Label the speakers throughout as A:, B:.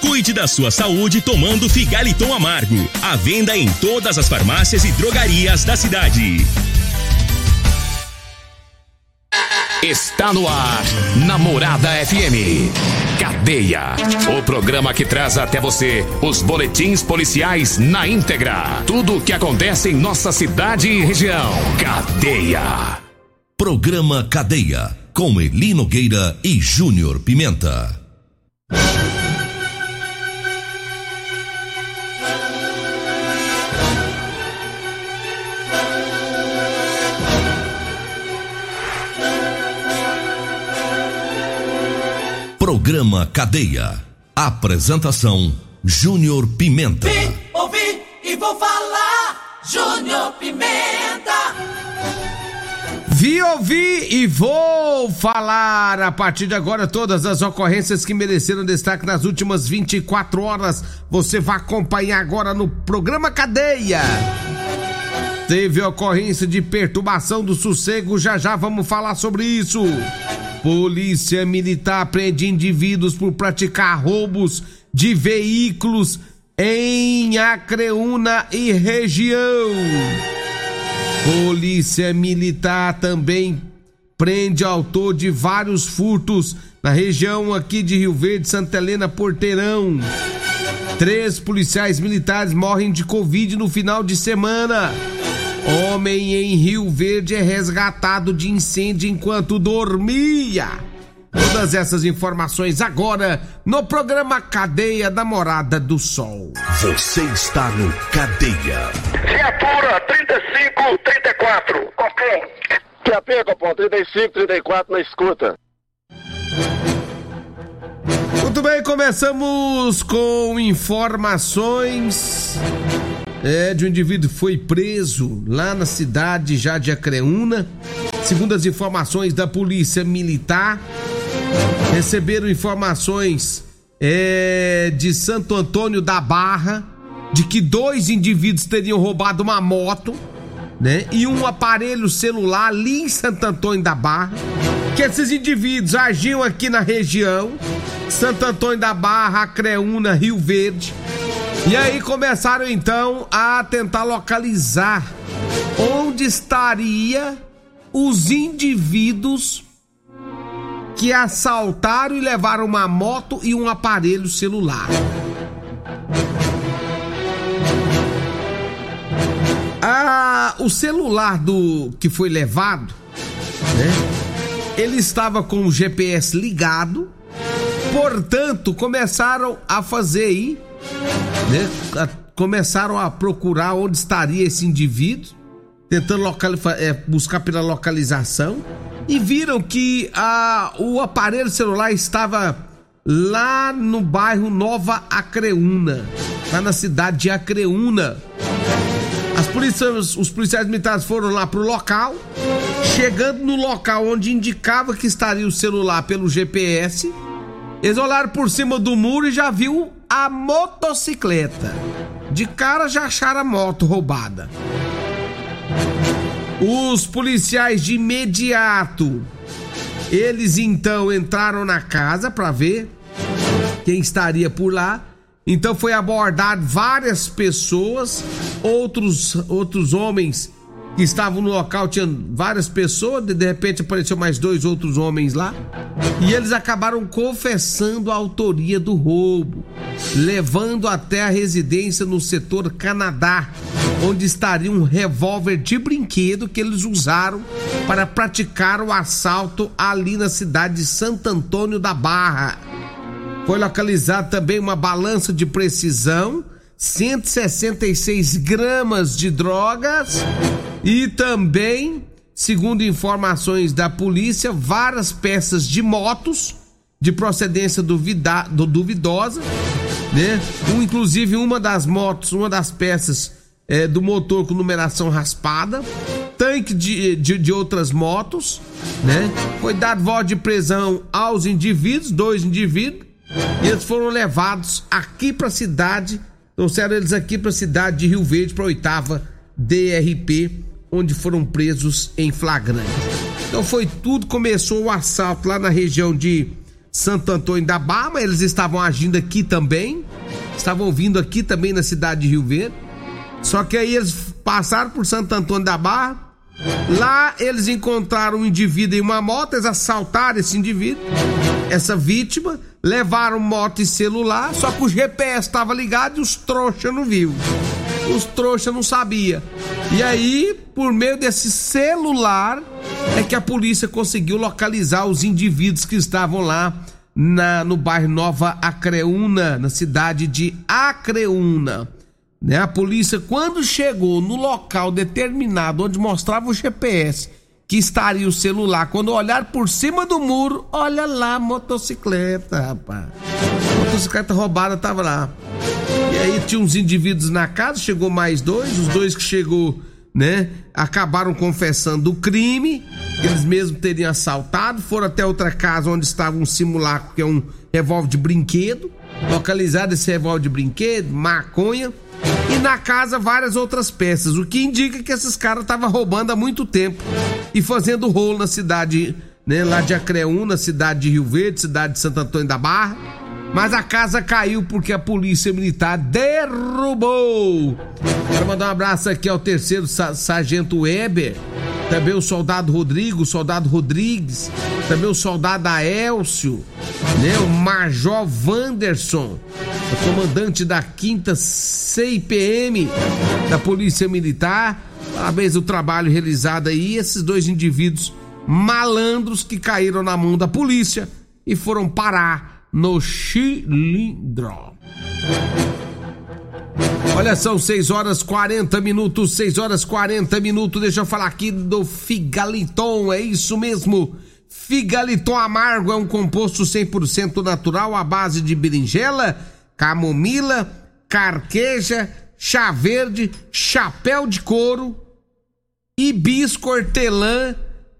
A: Cuide da sua saúde tomando Figaliton Amargo. À venda em todas as farmácias e drogarias da cidade.
B: Está no ar, Namorada FM. Cadeia. O programa que traz até você os boletins policiais na íntegra. Tudo o que acontece em nossa cidade e região. Cadeia.
C: Programa Cadeia. Com Elino Gueira e Júnior Pimenta. Programa Cadeia. Apresentação: Júnior Pimenta.
D: Vim, ouvi e vou falar. Júnior Pimenta.
E: Vi, ouvi e vou falar a partir de agora todas as ocorrências que mereceram destaque nas últimas 24 horas. Você vai acompanhar agora no programa Cadeia. Teve ocorrência de perturbação do sossego, já já vamos falar sobre isso. Polícia Militar prende indivíduos por praticar roubos de veículos em Acreúna e região. Polícia Militar também prende autor de vários furtos na região aqui de Rio Verde, Santa Helena, Porteirão. Três policiais militares morrem de Covid no final de semana. Homem em Rio Verde é resgatado de incêndio enquanto dormia. Todas essas informações agora no programa Cadeia da Morada do Sol.
C: Você está no Cadeia.
F: Viatura 3534. Copom. QAP, Copom, 3534 na escuta.
E: Muito bem, começamos com informações é, de um indivíduo foi preso lá na cidade já de Acreúna. Segundo as informações da Polícia Militar, receberam informações é, de Santo Antônio da Barra de que dois indivíduos teriam roubado uma moto, né? E um aparelho celular ali em Santo Antônio da Barra. Que esses indivíduos agiam aqui na região, Santo Antônio da Barra, Acreúna, Rio Verde. E aí começaram então a tentar localizar onde estaria os indivíduos que assaltaram e levaram uma moto e um aparelho celular. Ah, o celular do que foi levado, né? Ele estava com o GPS ligado, portanto começaram a fazer aí, né? Começaram a procurar onde estaria esse indivíduo, tentando é, buscar pela localização e viram que a, o aparelho celular estava lá no bairro Nova Acreúna, lá na cidade de Acreúna. As polícias, os policiais militares foram lá pro local, chegando no local onde indicava que estaria o celular pelo GPS, eles olharam por cima do muro e já viu a motocicleta. De cara já acharam a moto roubada. Os policiais de imediato, eles então entraram na casa para ver quem estaria por lá. Então foi abordado várias pessoas, outros outros homens estavam no local tinham várias pessoas, de, de repente apareceu mais dois outros homens lá, e eles acabaram confessando a autoria do roubo, levando até a residência no setor Canadá, onde estaria um revólver de brinquedo que eles usaram para praticar o assalto ali na cidade de Santo Antônio da Barra. Foi localizada também uma balança de precisão, 166 gramas de drogas e também, segundo informações da polícia, várias peças de motos de procedência duvida, duvidosa, né? Um, inclusive uma das motos, uma das peças é, do motor com numeração raspada, tanque de, de, de, outras motos, né? Foi dado voz de prisão aos indivíduos, dois indivíduos, e eles foram levados aqui para a cidade, trouxeram eles aqui para a cidade de Rio Verde, para a oitava DRP, onde foram presos em flagrante. Então foi tudo, começou o assalto lá na região de Santo Antônio da Barra, eles estavam agindo aqui também, estavam vindo aqui também na cidade de Rio Verde. Só que aí eles passaram por Santo Antônio da Barra. Lá eles encontraram um indivíduo em uma moto, eles assaltaram esse indivíduo, essa vítima, levaram moto e celular, só que o GPS estava ligado e os trouxas não viu. Os trouxas não sabia. E aí, por meio desse celular, é que a polícia conseguiu localizar os indivíduos que estavam lá na, no bairro Nova Acreúna, na cidade de Acreúna. Né? A polícia, quando chegou no local determinado onde mostrava o GPS que estaria o celular, quando olhar por cima do muro, olha lá, motocicleta, rapaz. Motocicleta roubada tava lá. E aí tinha uns indivíduos na casa, chegou mais dois, os dois que chegou, né, acabaram confessando o crime, eles mesmos teriam assaltado, foram até outra casa onde estava um simulacro, que é um revólver de brinquedo, localizado esse revólver de brinquedo, maconha, e na casa várias outras peças, o que indica que esses caras estavam roubando há muito tempo e fazendo rolo na cidade, né, lá de Acreúna, cidade de Rio Verde, cidade de Santo Antônio da Barra. Mas a casa caiu porque a polícia militar derrubou. Quero mandar um abraço aqui ao terceiro sargento Weber, também o soldado Rodrigo, o soldado Rodrigues, também o soldado Aélcio, né, o Major Wanderson, o comandante da quinta CIPM da Polícia Militar. Parabéns o trabalho realizado aí. Esses dois indivíduos malandros que caíram na mão da polícia e foram parar no Chilindró. Olha, são 6 horas 40 minutos, 6 horas 40 minutos. Deixa eu falar aqui do Figaliton, é isso mesmo. Figaliton amargo é um composto 100% natural à base de berinjela camomila, carqueja, chá verde, chapéu de couro, hibisco hortelã,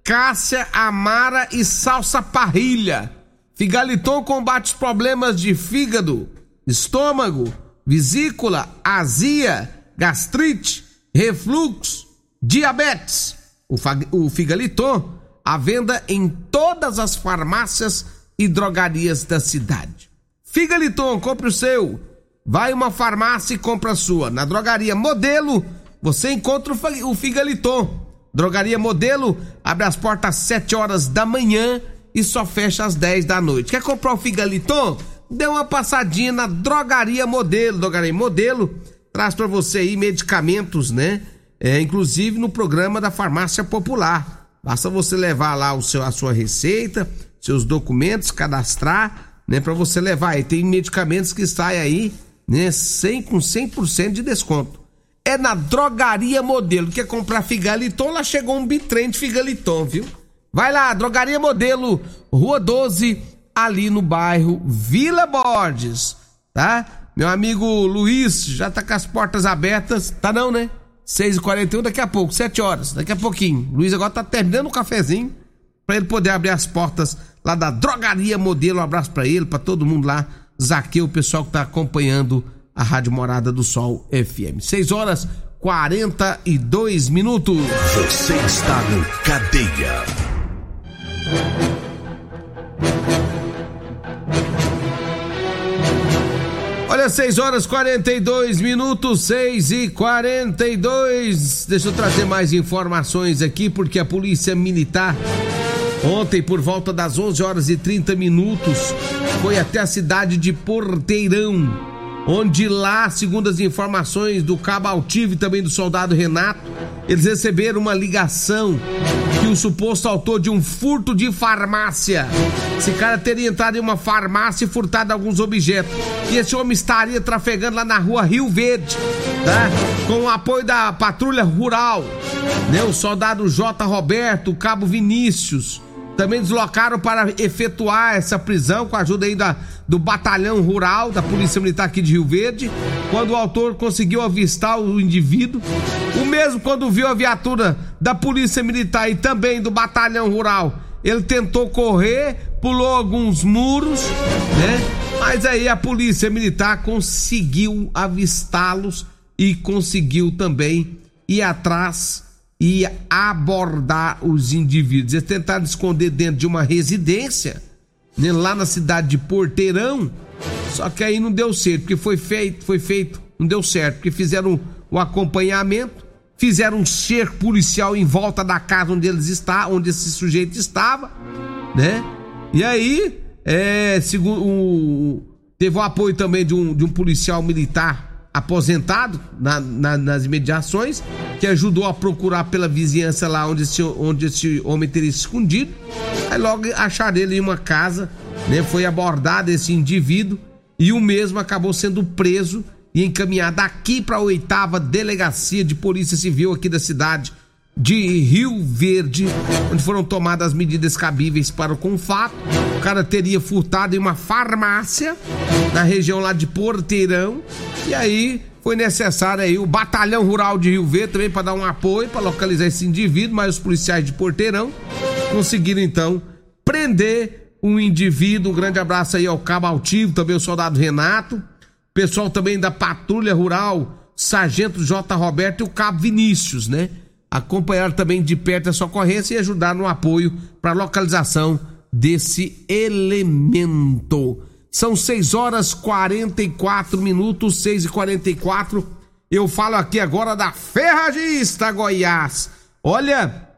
E: cássia amara e salsa parrilha. Figaliton combate os problemas de fígado, estômago, vesícula, azia, gastrite, refluxo, diabetes. O, o Figaliton à venda em todas as farmácias e drogarias da cidade. Figaliton, compre o seu. Vai uma farmácia e compra a sua. Na drogaria Modelo, você encontra o Figaliton. Drogaria Modelo abre as portas às 7 horas da manhã e só fecha às 10 da noite. Quer comprar o Figaliton? Dê uma passadinha na Drogaria Modelo. Drogaria Modelo traz para você aí medicamentos, né? É, inclusive no programa da Farmácia Popular. Basta você levar lá o seu, a sua receita, seus documentos, cadastrar né, para você levar. E tem medicamentos que saem aí, né, 100 com 100% de desconto. É na Drogaria Modelo. Quer comprar Figaliton? Lá chegou um bitrem de Figaliton, viu? Vai lá, Drogaria Modelo, Rua 12, ali no bairro Vila Borges, tá? Meu amigo Luiz já tá com as portas abertas, tá não, né? 6h41 daqui a pouco, 7 horas, daqui a pouquinho. Luiz agora tá terminando o cafezinho para ele poder abrir as portas lá da Drogaria Modelo. Um abraço para ele, para todo mundo lá. Zaqueu, o pessoal que tá acompanhando a Rádio Morada do Sol FM. 6 horas 42 minutos.
C: Você está no Cadeia.
E: Olha, 6 horas 42 minutos, 6 e 42. Deixa eu trazer mais informações aqui, porque a Polícia Militar Ontem, por volta das 11 horas e 30 minutos, foi até a cidade de Porteirão, onde lá, segundo as informações do Cabo Altivo e também do soldado Renato, eles receberam uma ligação o suposto autor de um furto de farmácia. Esse cara teria entrado em uma farmácia e furtado alguns objetos. E esse homem estaria trafegando lá na rua Rio Verde, tá? Com o apoio da patrulha rural, né? O soldado J. Roberto, o cabo Vinícius também deslocaram para efetuar essa prisão com a ajuda aí da, do batalhão rural da Polícia Militar aqui de Rio Verde. Quando o autor conseguiu avistar o indivíduo, o mesmo quando viu a viatura da Polícia Militar e também do batalhão rural, ele tentou correr, pulou alguns muros, né? Mas aí a Polícia Militar conseguiu avistá-los e conseguiu também ir atrás e abordar os indivíduos. Eles tentaram esconder dentro de uma residência, né, lá na cidade de Porteirão, só que aí não deu certo, porque foi feito, foi feito, não deu certo, porque fizeram o acompanhamento, fizeram um cerco policial em volta da casa onde eles está, onde esse sujeito estava, né? E aí, é, segundo o, teve o apoio também de um, de um policial militar aposentado na, na, nas imediações, que ajudou a procurar pela vizinhança lá onde esse, onde esse homem teria escondido. Aí logo acharam ele em uma casa, né? Foi abordado esse indivíduo e o mesmo acabou sendo preso e encaminhado aqui para a oitava delegacia de polícia civil aqui da cidade de Rio Verde, onde foram tomadas as medidas cabíveis para o confato. O cara teria furtado em uma farmácia na região lá de Porteirão e aí foi necessário aí o batalhão rural de Rio Verde também para dar um apoio para localizar esse indivíduo, mas os policiais de Porteirão conseguiram então prender um indivíduo. Um grande abraço aí ao Cabo Altivo, também o soldado Renato, pessoal também da patrulha rural, Sargento J. Roberto e o Cabo Vinícius, né? Acompanhar também de perto essa ocorrência e ajudar no apoio para a localização desse elemento. São 6 horas 44 minutos, 6 e 44 Eu falo aqui agora da Ferragista Goiás. Olha,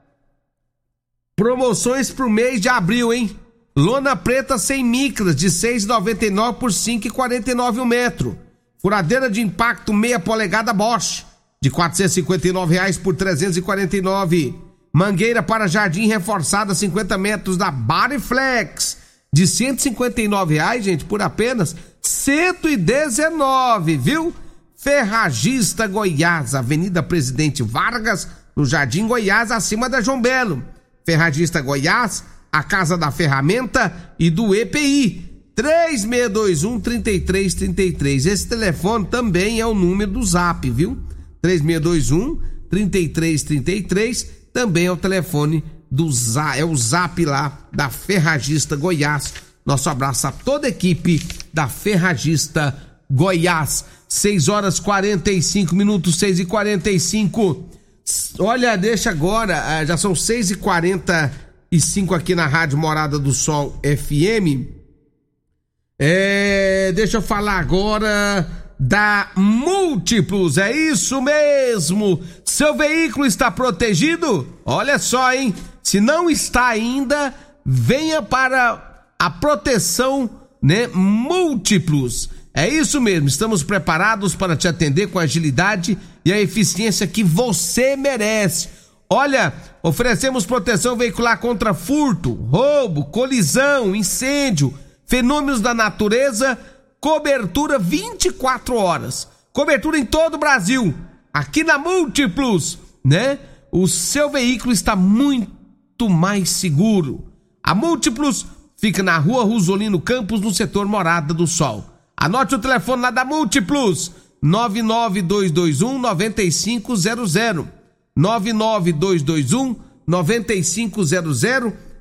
E: promoções pro mês de abril, hein? Lona preta sem micras de 6,99 por 5,49 o metro. Furadeira de impacto meia polegada Bosch de 459 reais por 349. Mangueira para jardim reforçada 50 metros da Bariflex de 159 reais, gente, por apenas 119, viu? Ferragista Goiás, Avenida Presidente Vargas, no Jardim Goiás, acima da João Belo. Ferragista Goiás, a casa da ferramenta e do EPI. 3621 3333. Esse telefone também é o número do Zap, viu? 3621 3333 também é o telefone do Zap, é o Zap lá da Ferragista Goiás. Nosso abraço a toda a equipe da Ferragista Goiás. 6 horas 45 minutos, 6 e 45 Olha, deixa agora, ah, já são 6 e 45 aqui na Rádio Morada do Sol FM. É, deixa eu falar agora da Múltiplos. É isso mesmo. Seu veículo está protegido? Olha só, hein? Se não está ainda, venha para a proteção, né? Múltiplos. É isso mesmo. Estamos preparados para te atender com a agilidade e a eficiência que você merece. Olha, oferecemos proteção veicular contra furto, roubo, colisão, incêndio, fenômenos da natureza cobertura 24 horas. Cobertura em todo o Brasil. Aqui na Múltiplos, né? O seu veículo está muito mais seguro. A Múltiplos fica na rua Rosolino Campos, no setor Morada do Sol. Anote o telefone lá da Múltiplos: 99221 9500. 99221 9500.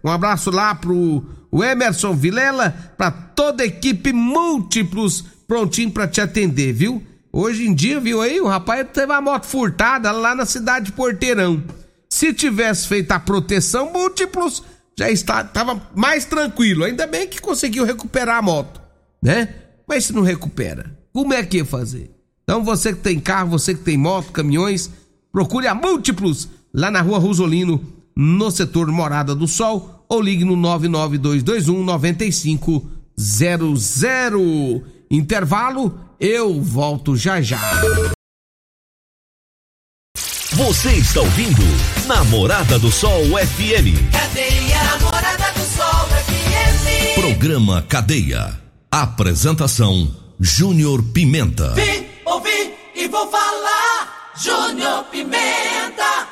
E: Um abraço lá pro o Emerson Vilela, para toda a equipe múltiplos prontinho para te atender, viu? Hoje em dia, viu aí, o rapaz teve a moto furtada lá na cidade de Porteirão. Se tivesse feito a proteção múltiplos, já está, tava mais tranquilo. Ainda bem que conseguiu recuperar a moto, né? Mas se não recupera, como é que ia fazer? Então você que tem carro, você que tem moto, caminhões, procure a Múltiplos lá na rua Rosolino, no setor Morada do Sol ou ligue no 99221 9500. Intervalo, eu volto já já.
C: Você está ouvindo Namorada do Sol FM.
D: Cadeia Namorada do Sol FM.
C: Programa Cadeia. Apresentação Júnior Pimenta.
D: Vim, ouvi e vou falar. Júnior Pimenta.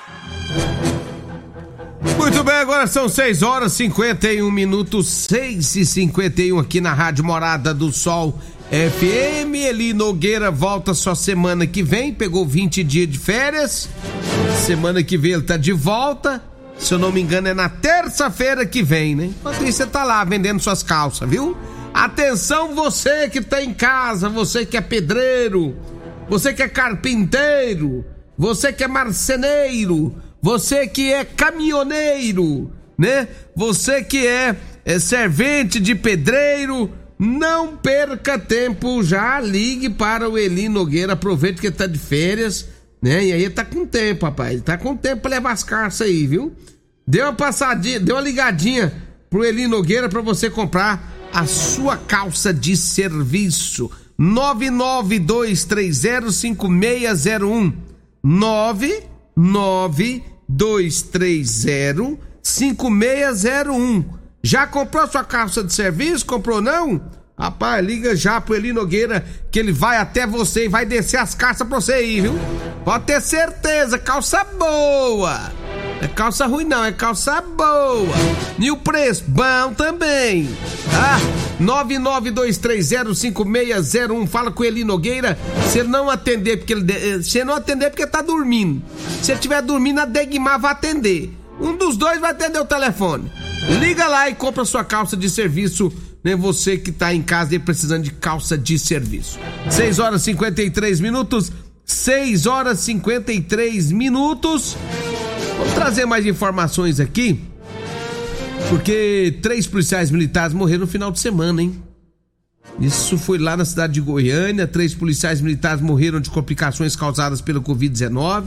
E: Muito bem, agora são 6 horas 51 minutos, 6 e 51 aqui na Rádio Morada do Sol FM. Eli Nogueira volta só semana que vem, pegou 20 dias de férias. Semana que vem ele tá de volta. Se eu não me engano, é na terça-feira que vem, né? Você tá lá vendendo suas calças, viu? Atenção, você que tá em casa, você que é pedreiro, você que é carpinteiro, você que é marceneiro, você que é caminhoneiro, né? Você que é, é servente de pedreiro, não perca tempo, já ligue para o Eli Nogueira, aproveite que ele tá de férias, né? E aí tá com tempo, rapaz, ele tá com tempo pra levar as carças aí, viu? Dê uma passadinha, dê uma ligadinha pro Eli Nogueira para você comprar a sua calça de serviço. 992305601 992305601 Já comprou sua calça de serviço? Comprou não? Rapaz, liga já pro Eli Nogueira que ele vai até você e vai descer as calças pra você aí, viu? Pode ter certeza, calça boa! É calça ruim não, é calça boa. E o preço? Bom também. Tá? 992305601. Fala com ele Nogueira. Se não atender porque ele eh, se não atender porque tá dormindo. Se ele estiver dormindo, a Degmar vai atender. Um dos dois vai atender o telefone. Liga lá e compra sua calça de serviço né? Você que tá em casa e precisando de calça de serviço. 6 horas e 53 minutos. 6 horas e 53 minutos. Vamos trazer mais informações aqui, porque três policiais militares morreram no final de semana, hein? Isso foi lá na cidade de Goiânia. Três policiais militares morreram de complicações causadas pela Covid-19.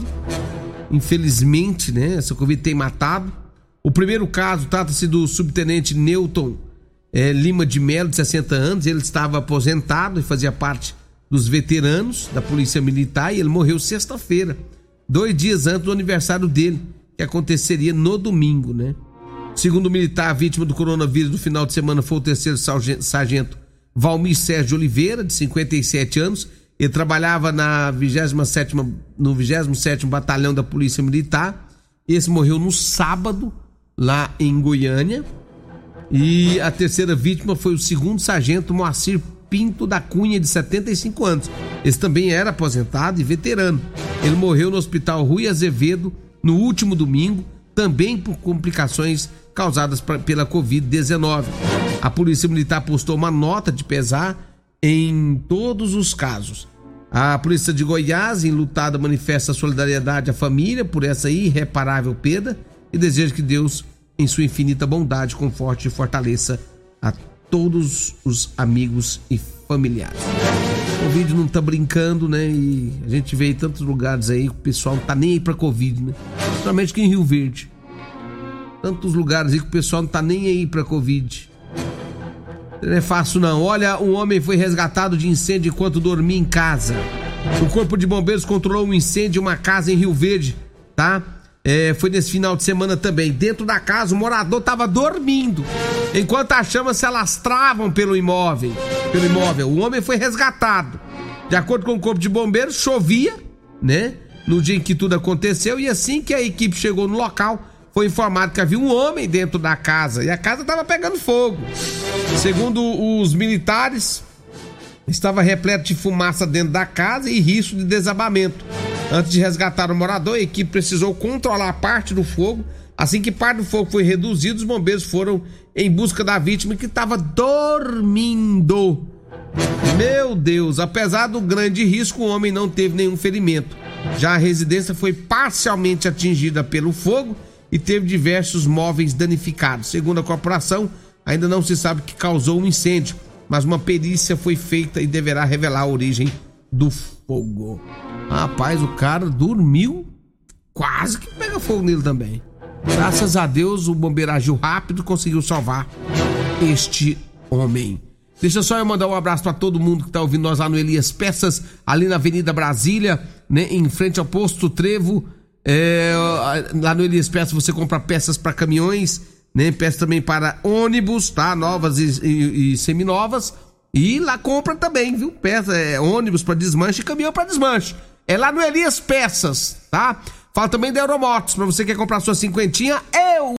E: Infelizmente, né? Essa Covid tem matado. O primeiro caso trata-se do subtenente Newton é, Lima de Melo, de 60 anos. Ele estava aposentado e fazia parte dos veteranos da Polícia Militar e ele morreu sexta-feira, dois dias antes do aniversário dele que aconteceria no domingo, né? Segundo o militar, a vítima do coronavírus do final de semana foi o terceiro sargento Valmir Sérgio Oliveira, de 57 anos. Ele trabalhava na 27 no 27 Batalhão da Polícia Militar. Esse morreu no sábado, lá em Goiânia. E a terceira vítima foi o segundo sargento Moacir Pinto da Cunha, de 75 anos. Esse também era aposentado e veterano. Ele morreu no Hospital Rui Azevedo, no último domingo, também por complicações causadas pra, pela Covid-19. A Polícia Militar postou uma nota de pesar em todos os casos. A Polícia de Goiás, enlutada, manifesta solidariedade à família por essa irreparável perda e deseja que Deus, em sua infinita bondade, conforte e fortaleça a todos os amigos e familiares. Covid não tá brincando, né? E a gente vê em tantos lugares aí que o pessoal não tá nem aí pra Covid, né? Principalmente aqui em Rio Verde. Tantos lugares aí que o pessoal não tá nem aí pra Covid. Não é fácil não. Olha, um homem foi resgatado de incêndio enquanto dormia em casa. O corpo de bombeiros controlou um incêndio em uma casa em Rio Verde, tá? É, foi nesse final de semana também. Dentro da casa, o morador estava dormindo, enquanto as chamas se alastravam pelo imóvel. Pelo imóvel, o homem foi resgatado. De acordo com o corpo de bombeiros, chovia, né? No dia em que tudo aconteceu e assim que a equipe chegou no local, foi informado que havia um homem dentro da casa e a casa estava pegando fogo. Segundo os militares, estava repleto de fumaça dentro da casa e risco de desabamento. Antes de resgatar o morador, a equipe precisou controlar parte do fogo. Assim que parte do fogo foi reduzido, os bombeiros foram em busca da vítima que estava dormindo. Meu Deus, apesar do grande risco, o homem não teve nenhum ferimento. Já a residência foi parcialmente atingida pelo fogo e teve diversos móveis danificados. Segundo a corporação, ainda não se sabe o que causou o incêndio, mas uma perícia foi feita e deverá revelar a origem do fogo. Rapaz, o cara dormiu, quase que pega fogo nele também. Graças a Deus, o bombeiro agiu rápido conseguiu salvar este homem. Deixa só eu mandar um abraço para todo mundo que tá ouvindo nós lá no Elias Peças, ali na Avenida Brasília, né, em frente ao posto Trevo. É, lá no Elias Peças você compra peças para caminhões, né, peças também para ônibus, tá? Novas e, e, e seminovas. E lá compra também, viu? Peça, é, ônibus para desmanche e caminhão para desmanche. É lá no Elias Peças, tá? Fala também da Euromotos, para você que quer comprar sua cinquentinha,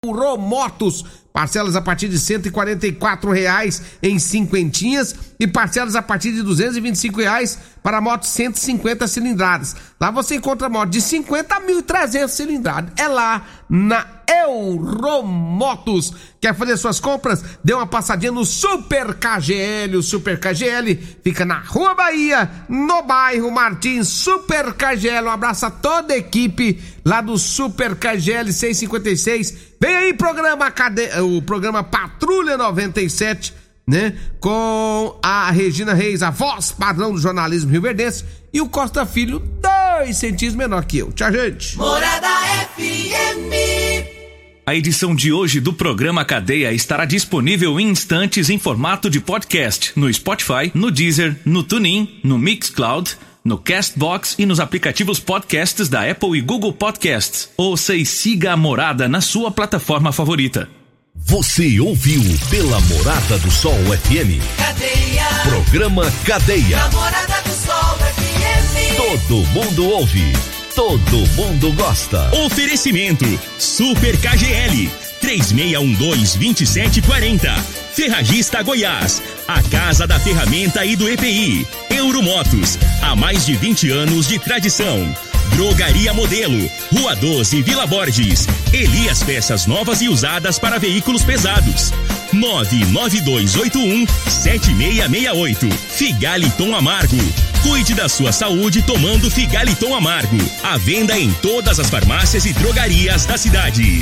E: Euromotos. Parcelas a partir de R$ reais em cinquentinhas e parcelas a partir de R$ reais para motos 150 cilindradas. Lá você encontra moto de 50 a 1.300 cilindradas. É lá na Euromotos. Quer fazer suas compras? Dê uma passadinha no Super KGL. O Super KGL fica na Rua Bahia, no bairro Martins. Super KGL. Um abraço a toda a equipe lá do Super KGL 656. Vem aí programa Cade... o programa Patrulha 97, né? Com a Regina Reis, a voz padrão do jornalismo rioverdense e o Costa Filho, dois centímetros menor que eu. Tchau, gente.
D: Morada FM.
A: A edição de hoje do programa Cadeia estará disponível em instantes em formato de podcast no Spotify, no Deezer, no TuneIn, no Mixcloud no Castbox e nos aplicativos podcasts da Apple e Google Podcasts. Ouça e siga a Morada na sua plataforma favorita.
C: Você ouviu pela Morada do Sol FM.
D: Cadeia.
C: Programa Cadeia.
D: Namorada do Sol FM.
C: Todo mundo ouve. Todo mundo gosta.
A: Oferecimento Super KGL 3612-2740. Ferragista Goiás, a casa da ferramenta e do EPI. Euromotos, há mais de 20 anos de tradição. Drogaria Modelo, Rua 12, Vila Borges. Elias Peças Novas e Usadas para Veículos Pesados. 99281 7668. Figaliton Amargo. Cuide da sua saúde tomando Figaliton Amargo. A venda em todas as farmácias e drogarias da cidade.